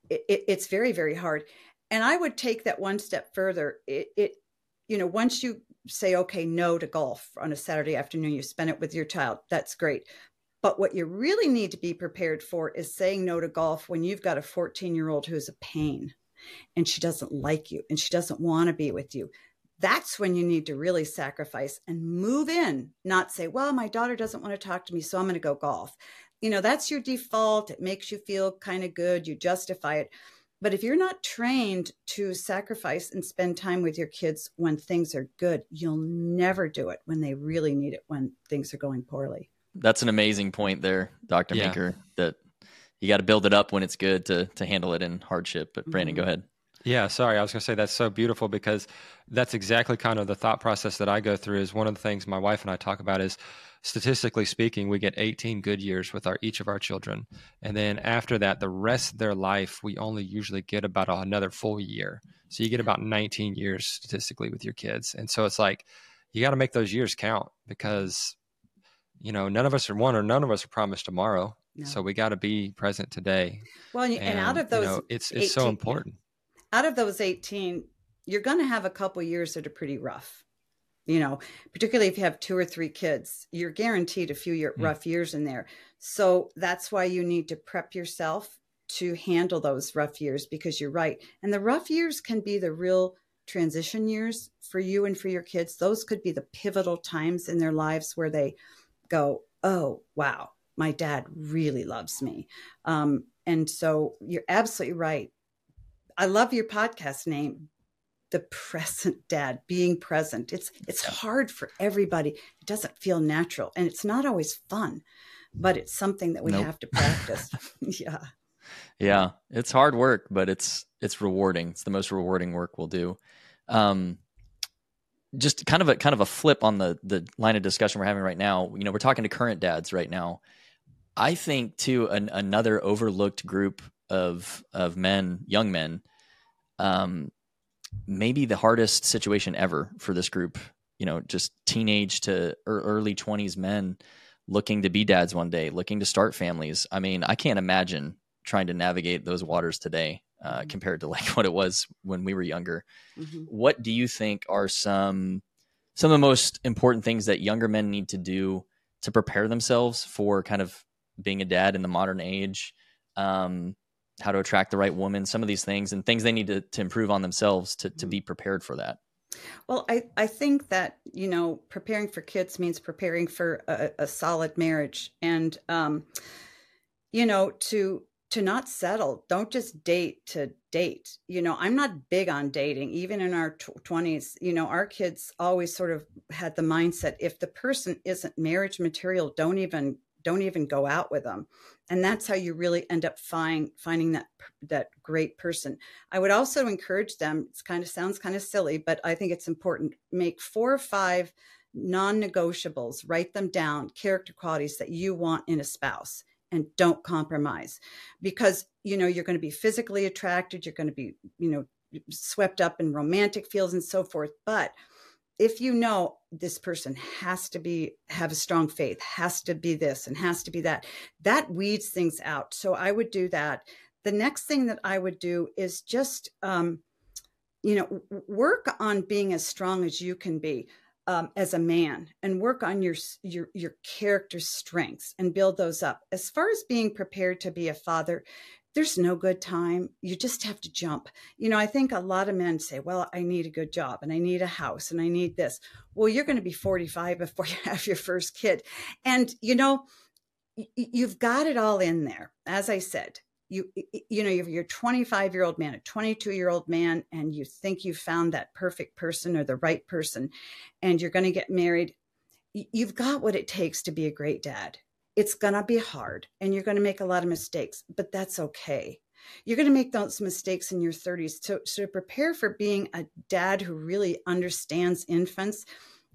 It, it, it's very very hard. And i would take that one step further. It, it you know once you say okay no to golf on a saturday afternoon you spend it with your child that's great. But what you really need to be prepared for is saying no to golf when you've got a 14 year old who's a pain and she doesn't like you and she doesn't want to be with you that's when you need to really sacrifice and move in, not say, well, my daughter doesn't want to talk to me, so I'm going to go golf. You know, that's your default. It makes you feel kind of good. You justify it. But if you're not trained to sacrifice and spend time with your kids when things are good, you'll never do it when they really need it when things are going poorly. That's an amazing point there, Dr. Yeah. Meeker, that you got to build it up when it's good to to handle it in hardship. But Brandon, mm-hmm. go ahead. Yeah, sorry. I was going to say that's so beautiful because that's exactly kind of the thought process that I go through is one of the things my wife and I talk about is statistically speaking, we get 18 good years with our each of our children. And then after that, the rest of their life, we only usually get about another full year. So you get about 19 years statistically with your kids. And so it's like you got to make those years count because you know, none of us are one or none of us are promised tomorrow. No. So we got to be present today. Well, and, and out of those, you know, it's it's 18, so important out of those 18, you're going to have a couple years that are pretty rough. You know, particularly if you have two or three kids, you're guaranteed a few year, mm. rough years in there. So that's why you need to prep yourself to handle those rough years because you're right. And the rough years can be the real transition years for you and for your kids. Those could be the pivotal times in their lives where they go, oh, wow, my dad really loves me. Um, and so you're absolutely right. I love your podcast name, The Present Dad, being present. It's it's hard for everybody. It doesn't feel natural and it's not always fun, but it's something that we nope. have to practice. yeah. Yeah, it's hard work, but it's it's rewarding. It's the most rewarding work we'll do. Um just kind of a kind of a flip on the the line of discussion we're having right now. You know, we're talking to current dads right now. I think too an, another overlooked group of of men, young men, um, maybe the hardest situation ever for this group. You know, just teenage to early twenties men looking to be dads one day, looking to start families. I mean, I can't imagine trying to navigate those waters today. uh, mm-hmm. compared to like what it was when we were younger. Mm-hmm. What do you think are some some of the most important things that younger men need to do to prepare themselves for kind of being a dad in the modern age? Um, how to attract the right woman, some of these things, and things they need to, to improve on themselves to, to mm-hmm. be prepared for that. Well, I, I think that, you know, preparing for kids means preparing for a, a solid marriage. And, um, you know, to to not settle don't just date to date you know i'm not big on dating even in our 20s you know our kids always sort of had the mindset if the person isn't marriage material don't even don't even go out with them and that's how you really end up find, finding that that great person. I would also encourage them it's kind of sounds kind of silly but i think it's important make four or five non-negotiables write them down character qualities that you want in a spouse and don't compromise. Because you know you're going to be physically attracted you're going to be you know swept up in romantic feels and so forth but if you know this person has to be have a strong faith has to be this and has to be that that weeds things out so i would do that the next thing that i would do is just um, you know work on being as strong as you can be um, as a man and work on your your your character strengths and build those up. As far as being prepared to be a father, there's no good time. You just have to jump. You know, I think a lot of men say, "Well, I need a good job and I need a house and I need this." Well, you're going to be 45 before you have your first kid, and you know, you've got it all in there. As I said, you you know you're a 25 year old man a 22 year old man and you think you found that perfect person or the right person and you're going to get married you've got what it takes to be a great dad it's going to be hard and you're going to make a lot of mistakes but that's okay. You're going to make those mistakes in your 30s so, so to prepare for being a dad who really understands infants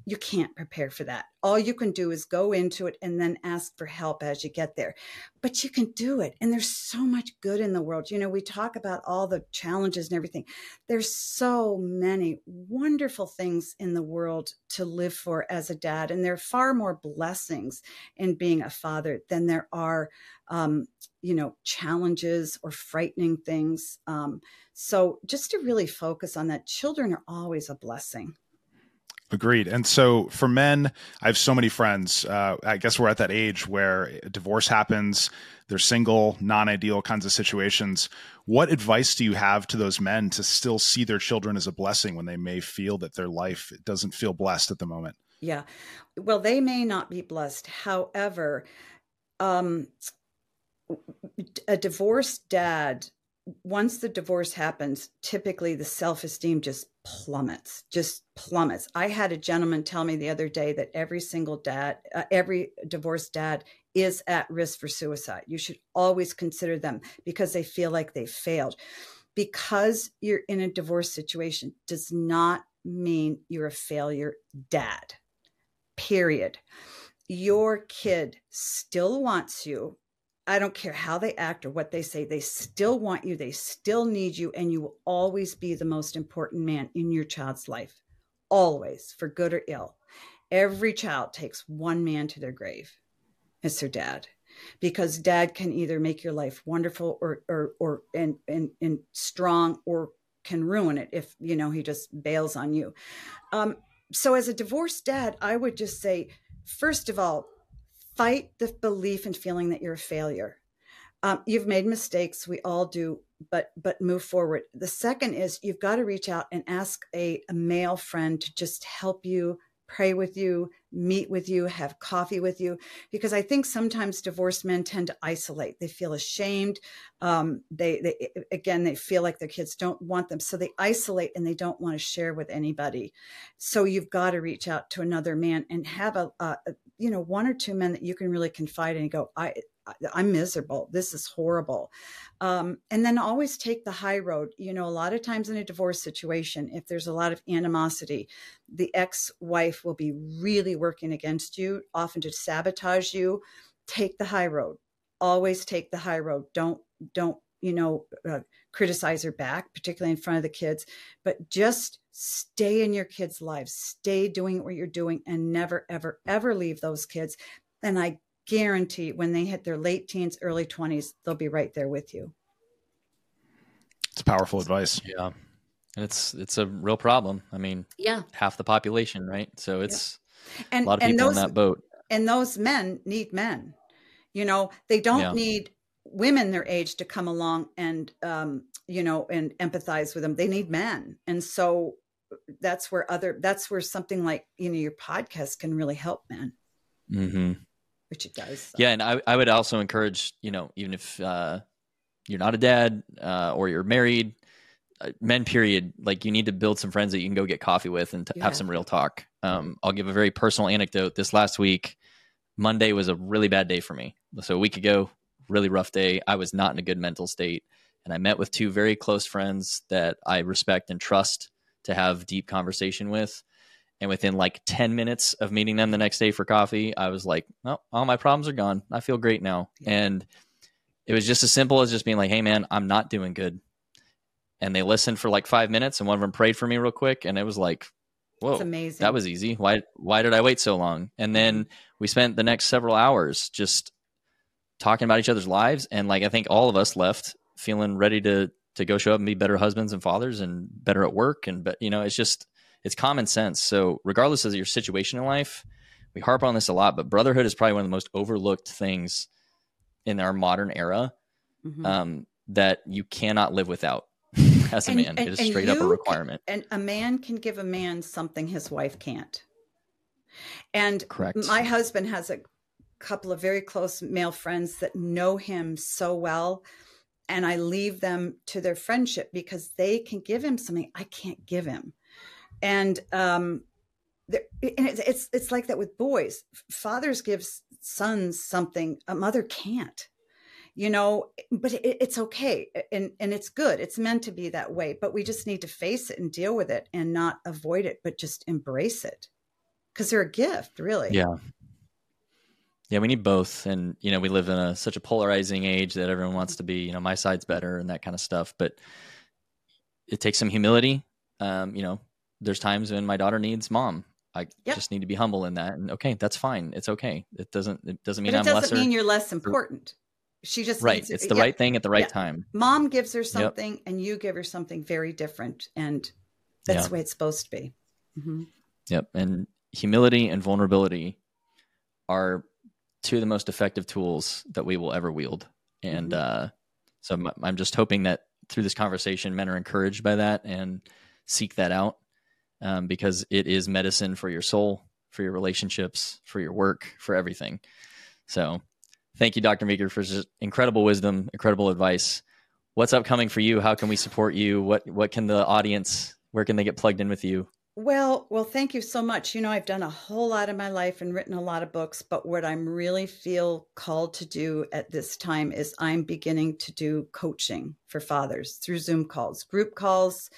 you can't prepare for that. All you can do is go into it and then ask for help as you get there. But you can do it. And there's so much good in the world. You know, we talk about all the challenges and everything. There's so many wonderful things in the world to live for as a dad. And there are far more blessings in being a father than there are, um, you know, challenges or frightening things. Um, so just to really focus on that, children are always a blessing. Agreed. And so for men, I have so many friends. Uh, I guess we're at that age where divorce happens, they're single, non ideal kinds of situations. What advice do you have to those men to still see their children as a blessing when they may feel that their life doesn't feel blessed at the moment? Yeah. Well, they may not be blessed. However, um, a divorced dad once the divorce happens, typically the self esteem just plummets, just plummets. I had a gentleman tell me the other day that every single dad, uh, every divorced dad is at risk for suicide. You should always consider them because they feel like they failed. Because you're in a divorce situation does not mean you're a failure dad, period. Your kid still wants you I don't care how they act or what they say, they still want you, they still need you, and you will always be the most important man in your child's life. Always, for good or ill. Every child takes one man to their grave. It's their dad. Because dad can either make your life wonderful or or or and and, and strong or can ruin it if you know he just bails on you. Um, so as a divorced dad, I would just say, first of all, fight the belief and feeling that you're a failure. Um, you've made mistakes, we all do, but but move forward. The second is you've got to reach out and ask a, a male friend to just help you pray with you, meet with you, have coffee with you, because I think sometimes divorced men tend to isolate. They feel ashamed. Um, they, they again, they feel like their kids don't want them, so they isolate and they don't want to share with anybody. So you've got to reach out to another man and have a, a you know one or two men that you can really confide in and go, I I'm miserable. This is horrible. Um, and then always take the high road. You know, a lot of times in a divorce situation, if there's a lot of animosity, the ex wife will be really working against you, often to sabotage you. Take the high road. Always take the high road. Don't, don't, you know, uh, criticize her back, particularly in front of the kids, but just stay in your kids' lives, stay doing what you're doing, and never, ever, ever leave those kids. And I guarantee when they hit their late teens, early 20s, they'll be right there with you. It's powerful advice. Yeah. And it's it's a real problem. I mean, yeah, half the population, right? So it's yeah. and, a lot of people those, in that boat. And those men need men. You know, they don't yeah. need women their age to come along and um, you know, and empathize with them. They need men. And so that's where other that's where something like, you know, your podcast can really help men. Mm-hmm. Which it does. So. Yeah, and I I would also encourage, you know, even if uh you're not a dad uh, or you're married, uh, men period like you need to build some friends that you can go get coffee with and t- yeah. have some real talk um, i'll give a very personal anecdote this last week monday was a really bad day for me so a week ago really rough day i was not in a good mental state and i met with two very close friends that i respect and trust to have deep conversation with and within like 10 minutes of meeting them the next day for coffee i was like oh all my problems are gone. I feel great now. Yeah. and it was just as simple as just being like hey man i'm not doing good. And they listened for like five minutes and one of them prayed for me real quick and it was like whoa amazing. that was easy. Why why did i wait so long? And then mm-hmm. we spent the next several hours just talking about each other's lives and like i think all of us left feeling ready to to go show up and be better husbands and fathers and better at work and but you know it's just it's common sense so regardless of your situation in life we harp on this a lot but brotherhood is probably one of the most overlooked things in our modern era mm-hmm. um, that you cannot live without as a and, man. And, it is straight up a requirement. Can, and a man can give a man something his wife can't. And Correct. my husband has a couple of very close male friends that know him so well. And I leave them to their friendship because they can give him something I can't give him. And um, and it's, it's it's like that with boys. Fathers give sons something a mother can't you know? But it, it's okay and and it's good. It's meant to be that way but we just need to face it and deal with it and not avoid it but just embrace it. Because they're a gift really. Yeah. Yeah we need both and you know we live in a such a polarizing age that everyone wants to be you know my side's better and that kind of stuff but it takes some humility um, you know there's times when my daughter needs mom I yep. just need to be humble in that, and okay, that's fine. It's okay. It doesn't. It doesn't mean but it I'm doesn't mean you're less important. She just right. It's the yeah. right thing at the right yeah. time. Mom gives her something, yep. and you give her something very different, and that's yeah. the way it's supposed to be. Mm-hmm. Yep. And humility and vulnerability are two of the most effective tools that we will ever wield. And mm-hmm. uh, so I'm just hoping that through this conversation, men are encouraged by that and seek that out um, because it is medicine for your soul, for your relationships, for your work, for everything. So Thank you, Dr. Meeker, for incredible wisdom, incredible advice. What's upcoming for you? How can we support you? What what can the audience? Where can they get plugged in with you? Well, well, thank you so much. You know, I've done a whole lot in my life and written a lot of books, but what I'm really feel called to do at this time is I'm beginning to do coaching for fathers through Zoom calls, group calls,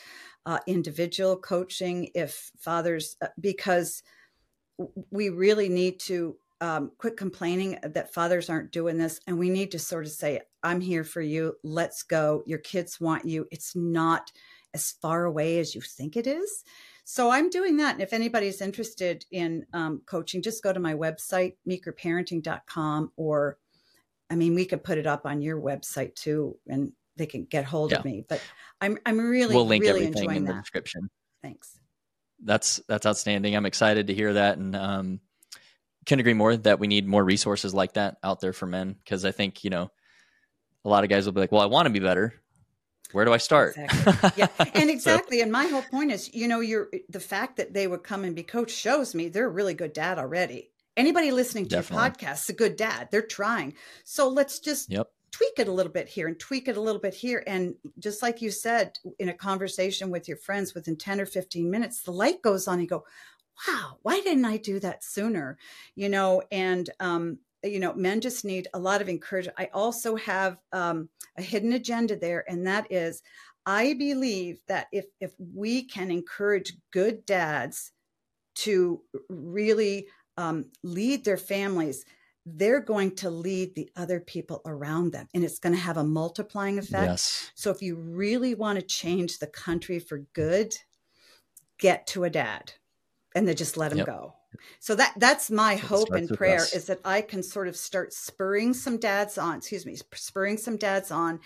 uh, individual coaching. If fathers, uh, because we really need to um, quit complaining that fathers aren't doing this. And we need to sort of say, I'm here for you. Let's go. Your kids want you. It's not as far away as you think it is. So I'm doing that. And if anybody's interested in um, coaching, just go to my website, meekerparenting.com, or I mean, we could put it up on your website too, and they can get hold yeah. of me. But I'm I'm really we'll link really everything enjoying in that. the description. Thanks. That's that's outstanding. I'm excited to hear that, and um, can agree more that we need more resources like that out there for men because I think you know a lot of guys will be like, well, I want to be better. Where do I start? Exactly. Yeah, and exactly. so, and my whole point is, you know, you're the fact that they would come and be coached shows me they're a really good dad already. Anybody listening to Definitely. your podcast is a good dad. They're trying. So let's just yep. Tweak it a little bit here and tweak it a little bit here. And just like you said in a conversation with your friends within 10 or 15 minutes, the light goes on. You go, wow, why didn't I do that sooner? You know, and um, you know, men just need a lot of encouragement. I also have um, a hidden agenda there, and that is, I believe that if if we can encourage good dads to really um, lead their families, they're going to lead the other people around them and it's going to have a multiplying effect. Yes. So if you really want to change the country for good, get to a dad and then just let him yep. go. So that that's my hope and prayer us. is that I can sort of start spurring some dads on, excuse me, spurring some dads on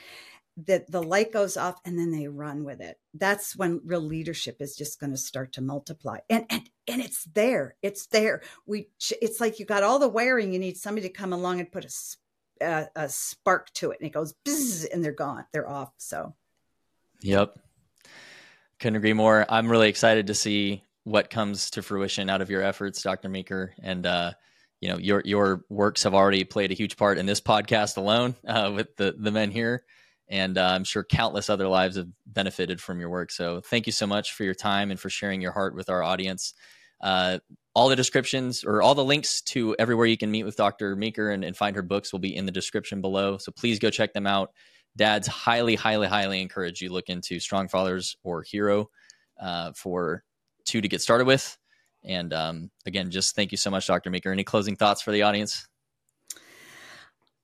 that the light goes off and then they run with it that's when real leadership is just going to start to multiply and and and it's there it's there we it's like you got all the wiring you need somebody to come along and put a, a, a spark to it and it goes bzz, and they're gone they're off so yep couldn't agree more i'm really excited to see what comes to fruition out of your efforts dr meeker and uh you know your your works have already played a huge part in this podcast alone uh, with the the men here and uh, I'm sure countless other lives have benefited from your work. So thank you so much for your time and for sharing your heart with our audience. Uh, all the descriptions or all the links to everywhere you can meet with Dr. Meeker and, and, find her books will be in the description below. So please go check them out. Dads highly, highly, highly encourage you look into Strong Fathers or Hero uh, for two to get started with. And um, again, just thank you so much, Dr. Meeker. Any closing thoughts for the audience?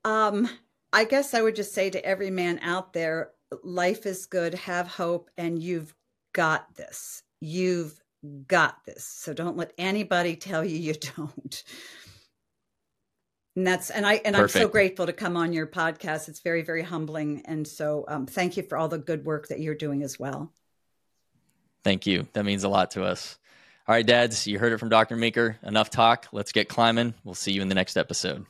Um, I guess I would just say to every man out there life is good, have hope, and you've got this. You've got this. So don't let anybody tell you you don't. And that's and I and Perfect. I'm so grateful to come on your podcast. It's very very humbling, and so um, thank you for all the good work that you're doing as well. Thank you. That means a lot to us. All right, dads, you heard it from Dr. Meeker. Enough talk. Let's get climbing. We'll see you in the next episode.